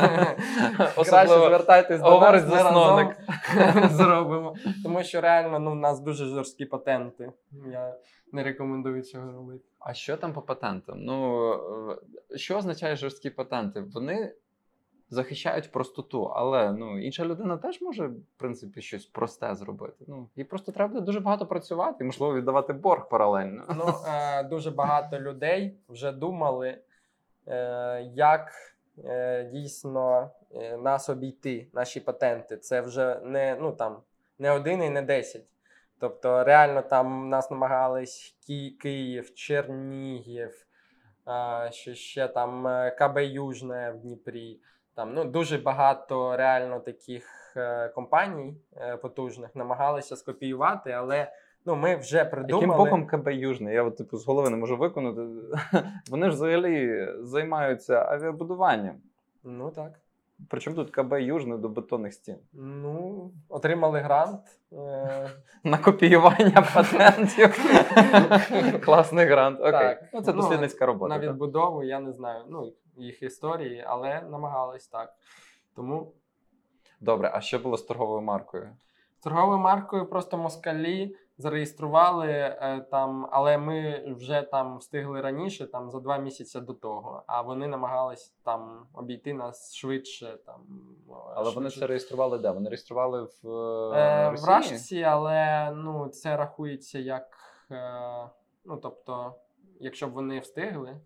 Краще звертайтесь до нас, засновник. зробимо. Тому що реально ну, в нас дуже жорсткі патенти. Я не рекомендую цього робити. А що там по патентам? Ну е, що означає жорсткі патенти? Вони захищають простоту, але ну інша людина теж може, в принципі, щось просте зробити. Ну їй просто треба дуже багато працювати, і, можливо, віддавати борг паралельно. Ну, е, дуже багато людей вже думали, е, як е, дійсно е, нас обійти, наші патенти. Це вже не, ну, там, не один і не десять. Тобто, реально там нас намагались Ки- Київ, Чернігів, е, що ще там е, КБ Южне в Дніпрі. Там ну, дуже багато реально таких е, компаній е, потужних намагалися скопіювати, але ну, ми вже придумали. Яким боком КБ Южний? Я от, типу з голови не можу виконати. Вони ж взагалі займаються авіабудуванням. Ну так. Причому тут КБ Южний до бетонних стін. Ну, отримали грант. Е, На копіювання патентів. Класний грант. Окей. Так. Ну, це Ну, дослідницька робота. на так. відбудову, я не знаю, ну, їх історії, але намагались так. Тому Добре, а що було з торговою маркою? торговою маркою просто москалі зареєстрували е, там, але ми вже там встигли раніше, там за два місяці до того. А вони намагались там обійти нас швидше. Там, Але вони це реєстрували де? Вони реєстрували в Е, Росії? в Рашці, але ну, це рахується як. Е, ну, тобто, якщо б вони встигли,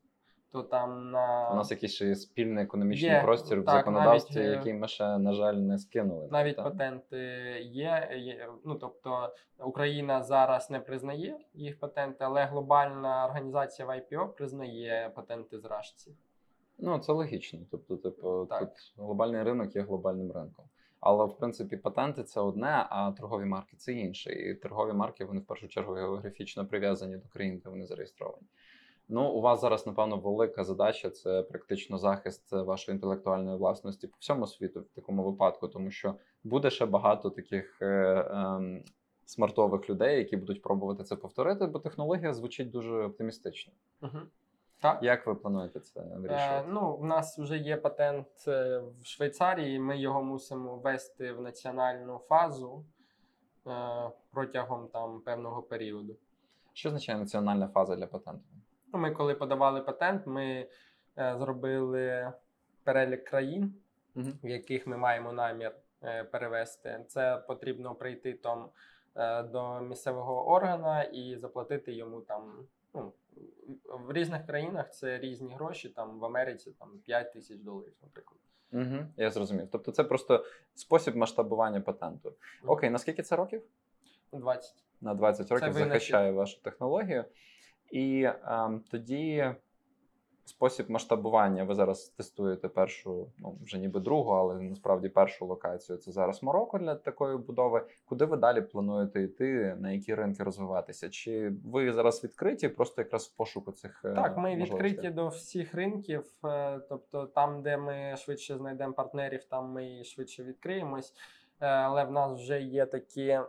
то там на У нас якийсь ще є спільний економічний Є, простір в законодавстві, навіть, е, який ми ще, на жаль, не скинули. навіть так? патенти є, є. Ну тобто Україна зараз не признає їх патенти, але глобальна організація в IPO признає патенти з Рашці. Ну, це логічно. Тобто, типу, Так. тут глобальний ринок є глобальним ринком. Але в принципі патенти це одне, а торгові марки це інше. І торгові марки вони в першу чергу географічно прив'язані до країн, де вони зареєстровані. Ну, у вас зараз, напевно, велика задача це практично захист вашої інтелектуальної власності по всьому світу в такому випадку, тому що буде ще багато таких е, ем, смартових людей, які будуть пробувати це повторити, бо технологія звучить дуже оптимістично. Угу. Так. Як ви плануєте це Е, вирішувати? ну, в нас вже є патент е, в Швейцарії. Ми його мусимо ввести в національну фазу е, протягом там певного періоду. Що означає національна фаза для патенту? Ми, коли подавали патент, ми е, зробили перелік країн, в яких ми маємо намір е, перевести. Це потрібно прийти там е, до місцевого органа і заплатити йому там. Ну, в різних країнах це різні гроші. Там в Америці там 5 тисяч доларів, наприклад. Угу, я зрозумів. Тобто це просто спосіб масштабування патенту. Окей, наскільки це років? 20. На 20 років захищає вашу технологію. І ем, тоді спосіб масштабування. Ви зараз тестуєте першу, ну вже ніби другу, але насправді першу локацію. Це зараз Марокко для такої будови. Куди ви далі плануєте йти? На які ринки розвиватися? Чи ви зараз відкриті? Просто якраз в пошуку цих е, Так, ми відкриті до всіх ринків. е, Тобто, там, де ми швидше знайдемо партнерів, там ми швидше відкриємось. Е, Але в нас вже є такі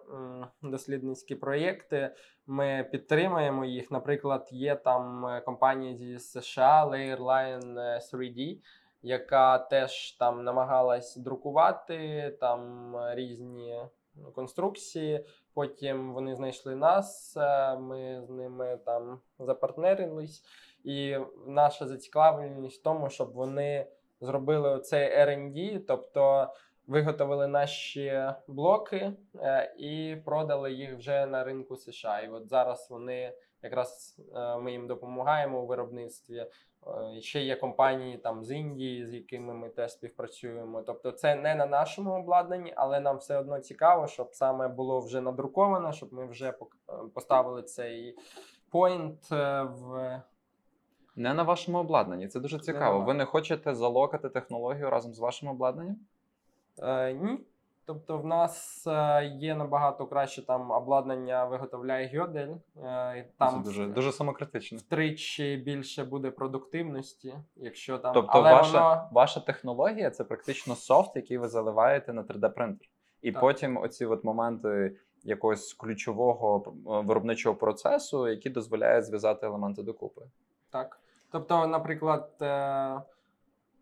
дослідницькі проєкти. Ми підтримуємо їх. Наприклад, є там е, компанія зі США Layerline е, 3D, яка теж там намагалась друкувати там різні ну, конструкції. Потім вони знайшли нас, ми з ними там запартнерились. І наша зацікавленість в тому, щоб вони зробили оцей R&D, тобто виготовили наші блоки е, і продали їх вже на ринку США. І от зараз вони якраз е, ми їм допомагаємо у виробництві. Е, Ще є компанії там з Індії, з якими ми теж співпрацюємо. Тобто, це не на нашому обладнанні, але нам все одно цікаво, щоб саме було вже надруковано, щоб ми вже поставили цей е, в Не на вашому обладнанні. Це дуже цікаво. на Ви не хочете залокати технологію разом з вашим обладнанням? Е, ні. Тобто в нас е, є набагато краще там обладнання виготовляє Гьодель. Е, там Це дуже дуже самокритично. втричі більше буде продуктивності, якщо там Тобто, але ваша, воно ваша технологія це практично софт, який ви заливаєте на 3D принтер. І Так. потім оці от моменти якогось ключового виробничого процесу, які дозволяють зв'язати елементи докупи. так. Тобто, наприклад,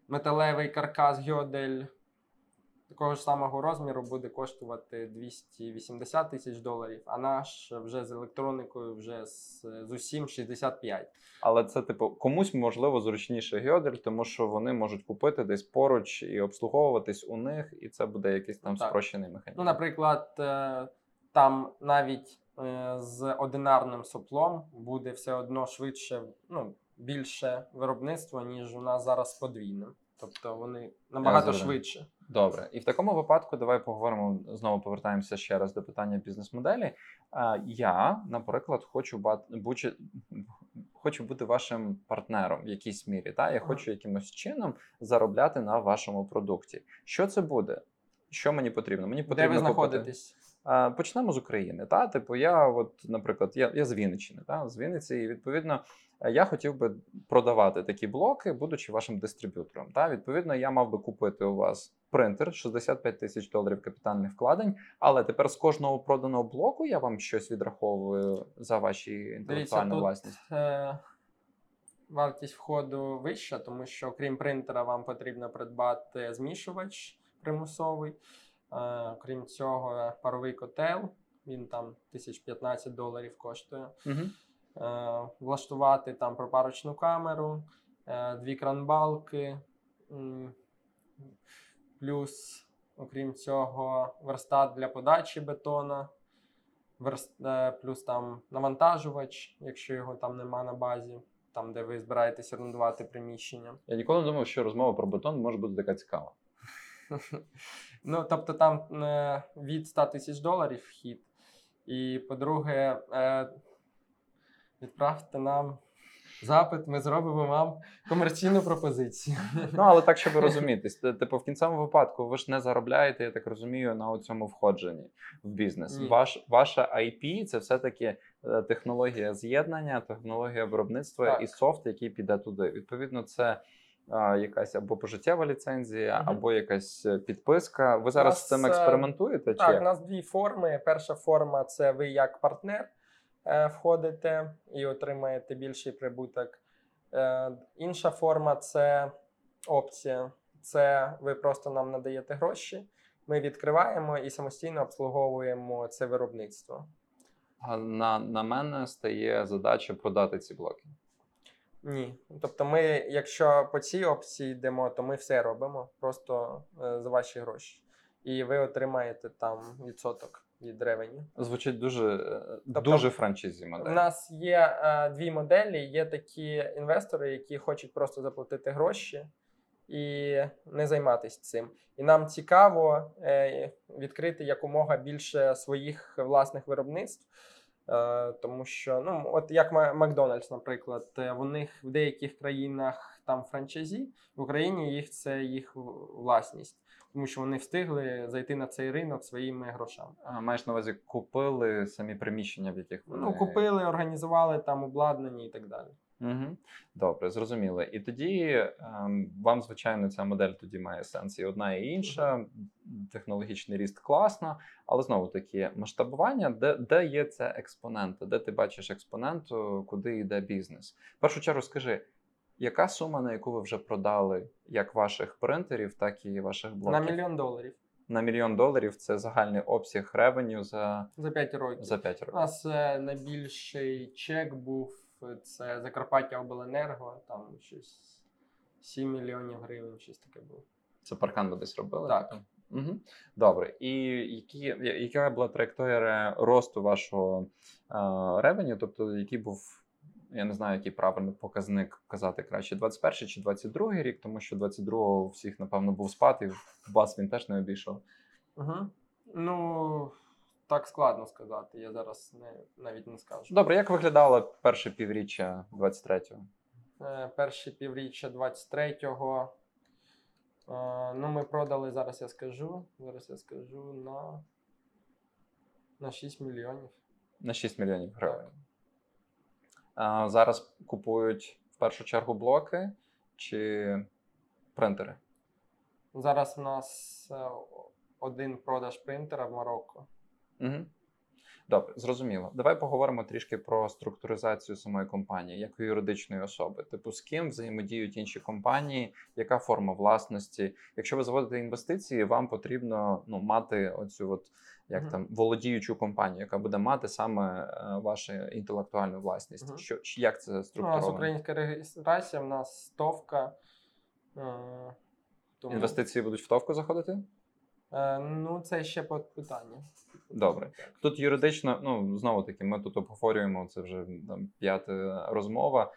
металевий каркас Гьодель такого ж самого розміру буде коштувати 280 тисяч доларів, а наш вже з електроникою, вже з, з усім 65. Але це, типу, комусь можливо зручніше гьодель, тому що вони можуть купити десь поруч і обслуговуватись у них, і це буде якийсь там Так. спрощений механізм. Ну, наприклад, е, там навіть е, з одинарним соплом буде все одно швидше, ну, більше виробництво, ніж у нас зараз подвійним. Тобто вони набагато швидше. Добре, і в такому випадку давай поговоримо знову. Повертаємося ще раз до питання бізнес-моделі. Я, наприклад, хочу бути, хочу бути вашим партнером в якійсь мірі. Та я хочу якимось чином заробляти на вашому продукті. Що це буде? Що мені потрібно? Мені Де потрібно ви знаходитесь? Почнемо з України. Та? Типу, я, от, наприклад, я, я з Вінниччини, та? з Вінниці, і відповідно е, я хотів би продавати такі блоки, будучи вашим дистриб'ютором. Та? Відповідно, я мав би купити у вас принтер 65 тисяч доларів капітальних вкладень, але тепер з кожного проданого блоку я вам щось відраховую за ваші інтелектуальну власність. Е, Вартість входу вища, тому що крім принтера, вам потрібно придбати змішувач примусовий. Е, Крім цього, паровий котел. Він там 1015 доларів коштує. Угу. влаштувати там пропарочну камеру, е, дві кранбалки, плюс, окрім цього, верстат для подачі бетона, верст, плюс там навантажувач, якщо його там нема на базі, там, де ви збираєтесь орендувати приміщення. Я ніколи не думав, що розмова про бетон може бути така цікава. Ну, тобто там е, від 100 тисяч доларів вхід. І по-друге, е, відправте нам запит, ми зробимо вам комерційну пропозицію. Ну, але так, щоб т- типу, в кінцевому випадку ви ж не заробляєте, я так розумію, на цьому входженні в бізнес. Ні. Ваш, ваша IP це все-таки е, технологія з'єднання, технологія виробництва Так. і софт, який піде туди. Відповідно, це якась або пожиттєва ліцензія, Мгм. або якась е, підписка. Ви зараз нас, з цим е, експериментуєте? чи Так, як? у нас дві форми. Перша форма це ви як партнер е, входите і отримаєте більший прибуток. Інша форма це опція. Це ви просто нам надаєте гроші. Ми відкриваємо і самостійно обслуговуємо це виробництво. На, на мене стає задача продати ці блоки. Ні. Тобто, ми, якщо по цій опції йдемо, то ми все робимо просто е, за ваші гроші. І ви отримаєте там відсоток від ревеню. Звучить дуже, е, Тобто дуже франчайзі У модель. нас є е, дві моделі. Є такі інвестори, які хочуть просто заплатити гроші і не займатися цим. І нам цікаво е, відкрити якомога більше своїх власних виробництв. Е, тому що, ну, от як Ма- Макдональдс, наприклад, е, в них в деяких країнах там франчайзі, в Україні їх це їх власність, тому що вони встигли зайти на цей ринок своїми грошами. А, маєш на увазі, купили самі приміщення, в яких вони Ну, купили, організували там обладнання і так далі. Угу. Добре, зрозуміло. І тоді ем, вам, звичайно, ця модель тоді має сенс і одна, і інша. Технологічний ріст класно, але знову таки масштабування, де, де є це експоненти, де ти бачиш експоненту, куди йде бізнес. В першу чергу скажи, яка сума, на яку ви вже продали як ваших принтерів, так і ваших блоків? На мільйон доларів На мільйон доларів це загальний обсяг ревеню за, за 5 років. за 5 У років. нас е, найбільший чек був це Закарпаття Обленерго, там щось 7 мільйонів гривень, щось таке було. Це паркан ви десь робили? Так. Угу. Добре. І які, яка була траєкторія росту вашого е, ревеню? Тобто, який був, я не знаю, який правильний показник казати краще, 21 чи 22 рік, тому що 22-го у всіх, напевно, був спад, і вас він теж не обійшов. Угу. Ну, так складно сказати. Я зараз не, навіть не скажу. Добре, як виглядало перше півріччя 23-го? Е, Перші півріччя 23-го. е, Ну, ми продали, зараз я скажу. Зараз я скажу на, на 6 мільйонів. На 6 мільйонів гривень. А, зараз купують в першу чергу блоки чи принтери? Зараз у нас е, один продаж принтера в Марокко. Угу. Добре, зрозуміло. Давай поговоримо трішки про структуризацію самої компанії, як юридичної особи. Типу, з ким взаємодіють інші компанії, яка форма власності. Якщо ви заводите інвестиції, вам потрібно ну, мати оцю от як Мгм. там володіючу компанію, яка буде мати саме е, вашу інтелектуальну власність. Мгм. Що як це Ну, у нас українська реєстрація, в нас стовка. е, Тому, Інвестиції будуть в товку заходити? Е, Ну, це ще питання. Добре. Тут юридично, ну знову таки, ми тут обговорюємо це вже там п'ята розмова.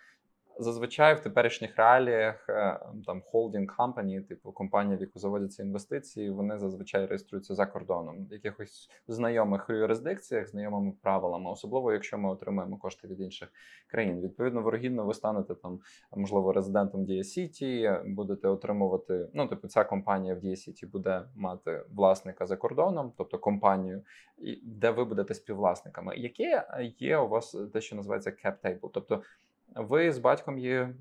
Зазвичай в теперішніх реаліях е, там холдинг компанії, типу компанія, в яку заводяться інвестиції, вони зазвичай реєструються за кордоном, в якихось знайомих юрисдикціях, знайомими правилами, особливо якщо ми отримуємо кошти від інших країн. Відповідно, вірогідно ви станете там, можливо, резидентом Дія Сіті, будете отримувати. Ну, типу, ця компанія в Дія Сіті буде мати власника за кордоном, тобто компанію, де ви будете співвласниками. Яке є у вас те, що називається cap table? Тобто ви з батьком є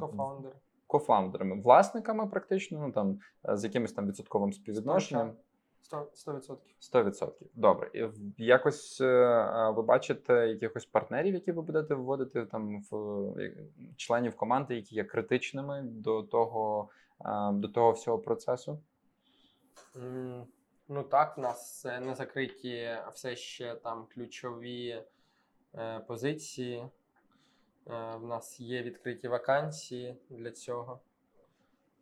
Кофаундер. кофаундерами, власниками, практично, ну там з якимось там відсотковим співвідношенням. 100%. 100%. 100%. Добре. І якось е, ви бачите якихось партнерів, які ви будете вводити там в е, членів команди, які є критичними до того, до того всього процесу? Ну так, в нас не закриті все ще там ключові е, позиції. Е, в нас є відкриті вакансії для цього.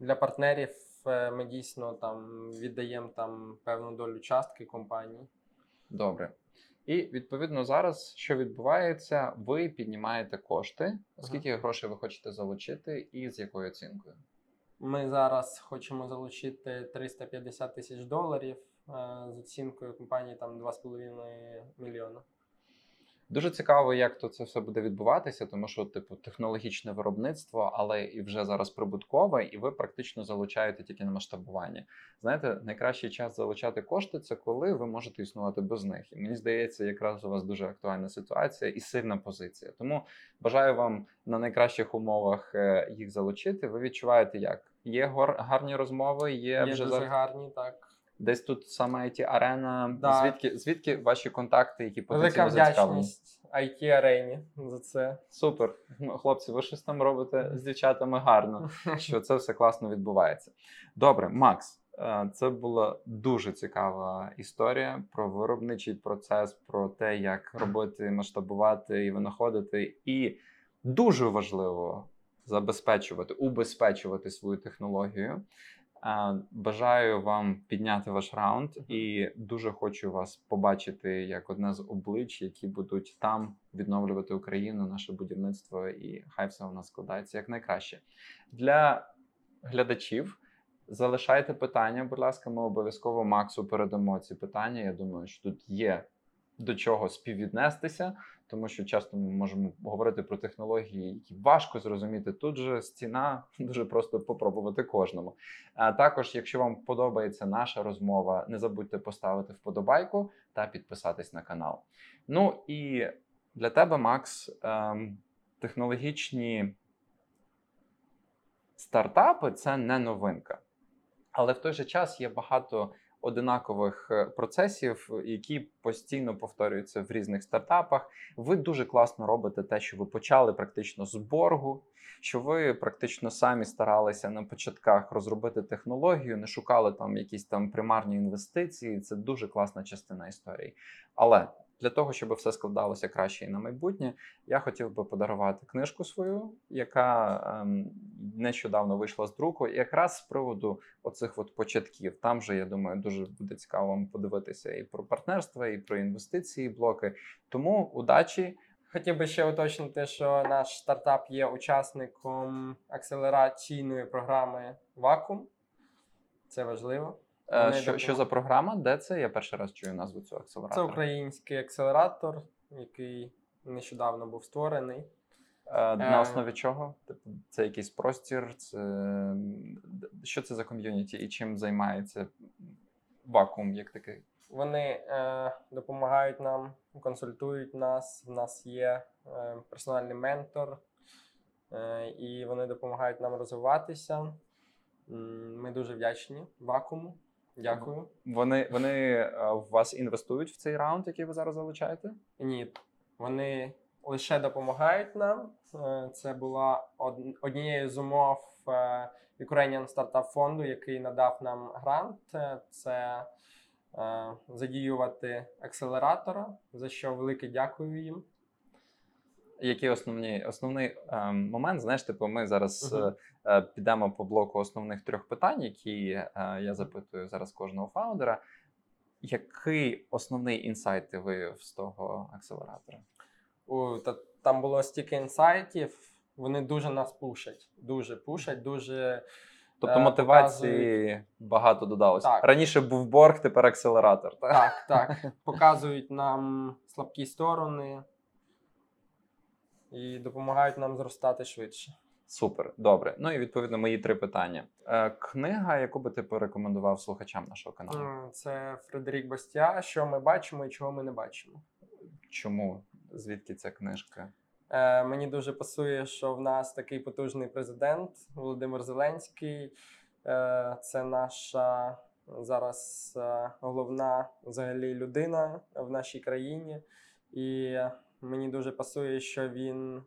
Для партнерів е, ми дійсно там віддаємо там певну долю частки компанії. Добре. І відповідно зараз, що відбувається, ви піднімаєте кошти. Скільки грошей ви хочете залучити, і з якою оцінкою? Ми зараз хочемо залучити 350 тисяч доларів е, з оцінкою компанії там 2,5 мільйона. Дуже цікаво, як то це все буде відбуватися, тому що, типу, технологічне виробництво, але і вже зараз прибуткове, і ви практично залучаєте тільки на масштабування. Знаєте, найкращий час залучати кошти це коли ви можете існувати без них. І мені здається, якраз у вас дуже актуальна ситуація і сильна позиція. Тому бажаю вам на найкращих умовах е, їх залучити. Ви відчуваєте, як є гарні розмови, є, Є вже дуже зараз гарні, так. Десь тут саме it арена. Да. Звідки звідки ваші контакти, які Велика потенційно зацікавлені? вдячність IT арені за це. Супер, Ну, хлопці, ви щось там робите з дівчатами гарно, що це все класно відбувається. Добре, Макс, е, це була дуже цікава історія про виробничий процес, про те, як робити, масштабувати і винаходити. І дуже важливо забезпечувати, убезпечувати свою технологію. Бажаю вам підняти ваш раунд і дуже хочу вас побачити як одне з облич, які будуть там відновлювати Україну, наше будівництво, і хай все у нас складається як найкраще. Для глядачів залишайте питання, будь ласка, ми обов'язково Максу передамо ці питання. Я думаю, що тут є до чого співвіднестися, тому що часто ми можемо говорити про технології, які важко зрозуміти. Тут же стіна дуже просто попробувати кожному. А також, якщо вам подобається наша розмова, не забудьте поставити вподобайку та підписатись на канал. Ну і для тебе, Макс, ем, технологічні стартапи це не новинка. Але в той же час є багато одинакових е, процесів, які постійно повторюються в різних стартапах. Ви дуже класно робите те, що ви почали практично з боргу, що ви практично самі старалися на початках розробити технологію, не шукали там якісь там примарні інвестиції. Це дуже класна частина історії. Але для того, щоб все складалося краще і на майбутнє, я хотів би подарувати книжку свою, яка ем, нещодавно вийшла з друку, і якраз з приводу оцих от початків. Там же я думаю, дуже буде цікаво вам подивитися і про партнерство, і про інвестиції, блоки. Тому удачі. Хотів би ще уточнити, що наш стартап є учасником акселераційної програми Вакуум. Це важливо. Е, Вони Що, що за програма? Де це? Я перший раз чую назву цього Це український акселератор, який нещодавно був створений. Е, На Е. основі чого? Типу, це якийсь простір? Це що це за ком'юніті і чим займається вакуум як такий? Вони е, допомагають нам, консультують нас. В нас є е, персональний ментор, е, і вони допомагають нам розвиватися. Ми дуже вдячні вакууму. Дякую. Вони, вони е, в вас інвестують в цей раунд, який ви зараз залучаєте? Ні, вони лише допомагають нам. Е, Це була од- однією з умов е, Ukrainian Startup фонду, який надав нам грант. Е, Це е, задіювати акселератора, за що велике дякую їм. Який основні, основний ем, момент? Знаєш, типу, ми зараз Мгм. е, е, підемо по блоку основних трьох питань, які е, я запитую зараз кожного фаундера. Який основний інсайт ти виявив з того акселератора? У, та, там було стільки інсайтів. Вони дуже нас пушать. Дуже пушать, дуже Тобто Е, мотивації багато додалося. Так. Раніше був борг, тепер акселератор. Так? так, так. Показують нам слабкі сторони і допомагають нам зростати швидше. Супер, добре. Ну і відповідно мої три питання. Е, книга, яку би ти порекомендував слухачам нашого каналу? Це Фредерік Бастіа. Що ми бачимо і чого ми не бачимо. Чому? Звідки ця книжка? Е, мені дуже пасує, що в нас такий потужний президент Володимир Зеленський. Е, це наша зараз е, головна взагалі людина в нашій країні. І мені дуже пасує, що він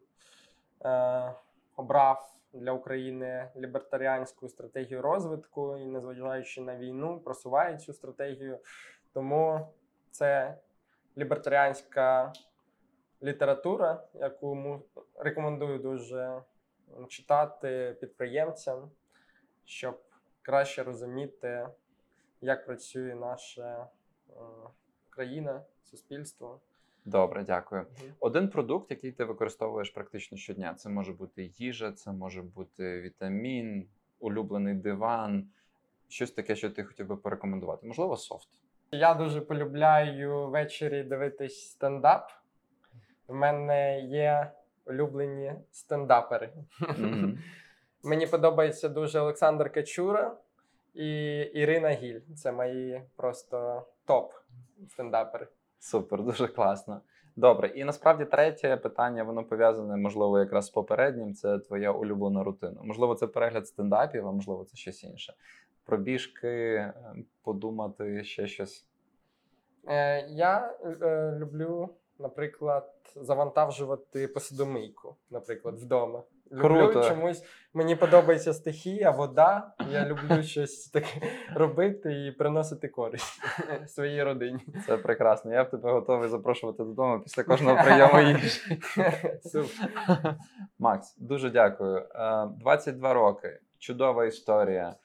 е, обрав для України лібертаріанську стратегію розвитку і, незважаючи на війну, просуває цю стратегію. Тому це лібертаріанська література, яку рекомендую дуже читати підприємцям, щоб краще розуміти, як працює наша е, країна, суспільство. Добре, дякую. Один продукт, який ти використовуєш практично щодня. Це може бути їжа, це може бути вітамін, улюблений диван, щось таке, що ти хотів би порекомендувати. Можливо, софт. Я дуже полюбляю ввечері дивитись стендап. В мене є улюблені стендапери. Мгм. Мені подобається дуже Олександр Качура і Ірина Гіль. Це мої просто топ стендапери. Супер, дуже класно. Добре, і насправді третє питання, воно пов'язане, можливо, якраз з попереднім. Це твоя улюблена рутина. Можливо, це перегляд стендапів, а можливо, це щось інше. Пробіжки, е, подумати ще щось. Е, я е, люблю, наприклад, завантажувати посудомийку, наприклад, вдома. Люблю чомусь мені подобається стихія, вода. Я люблю щось таке робити і приносити користь своїй родині. Це прекрасно. Я б тебе готовий запрошувати додому після кожного прийому їжі. Макс, дуже дякую. Е, 22 роки, чудова історія.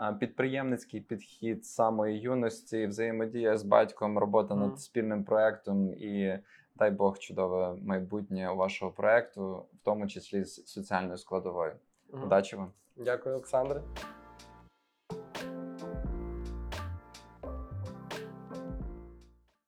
Е, Підприємницький підхід самої юності, взаємодія з батьком, робота над спільним проектом і дай Бог чудове майбутнє у вашого проекту, в тому числі з соціальною складовою. Удачі вам! Дякую, Олександре.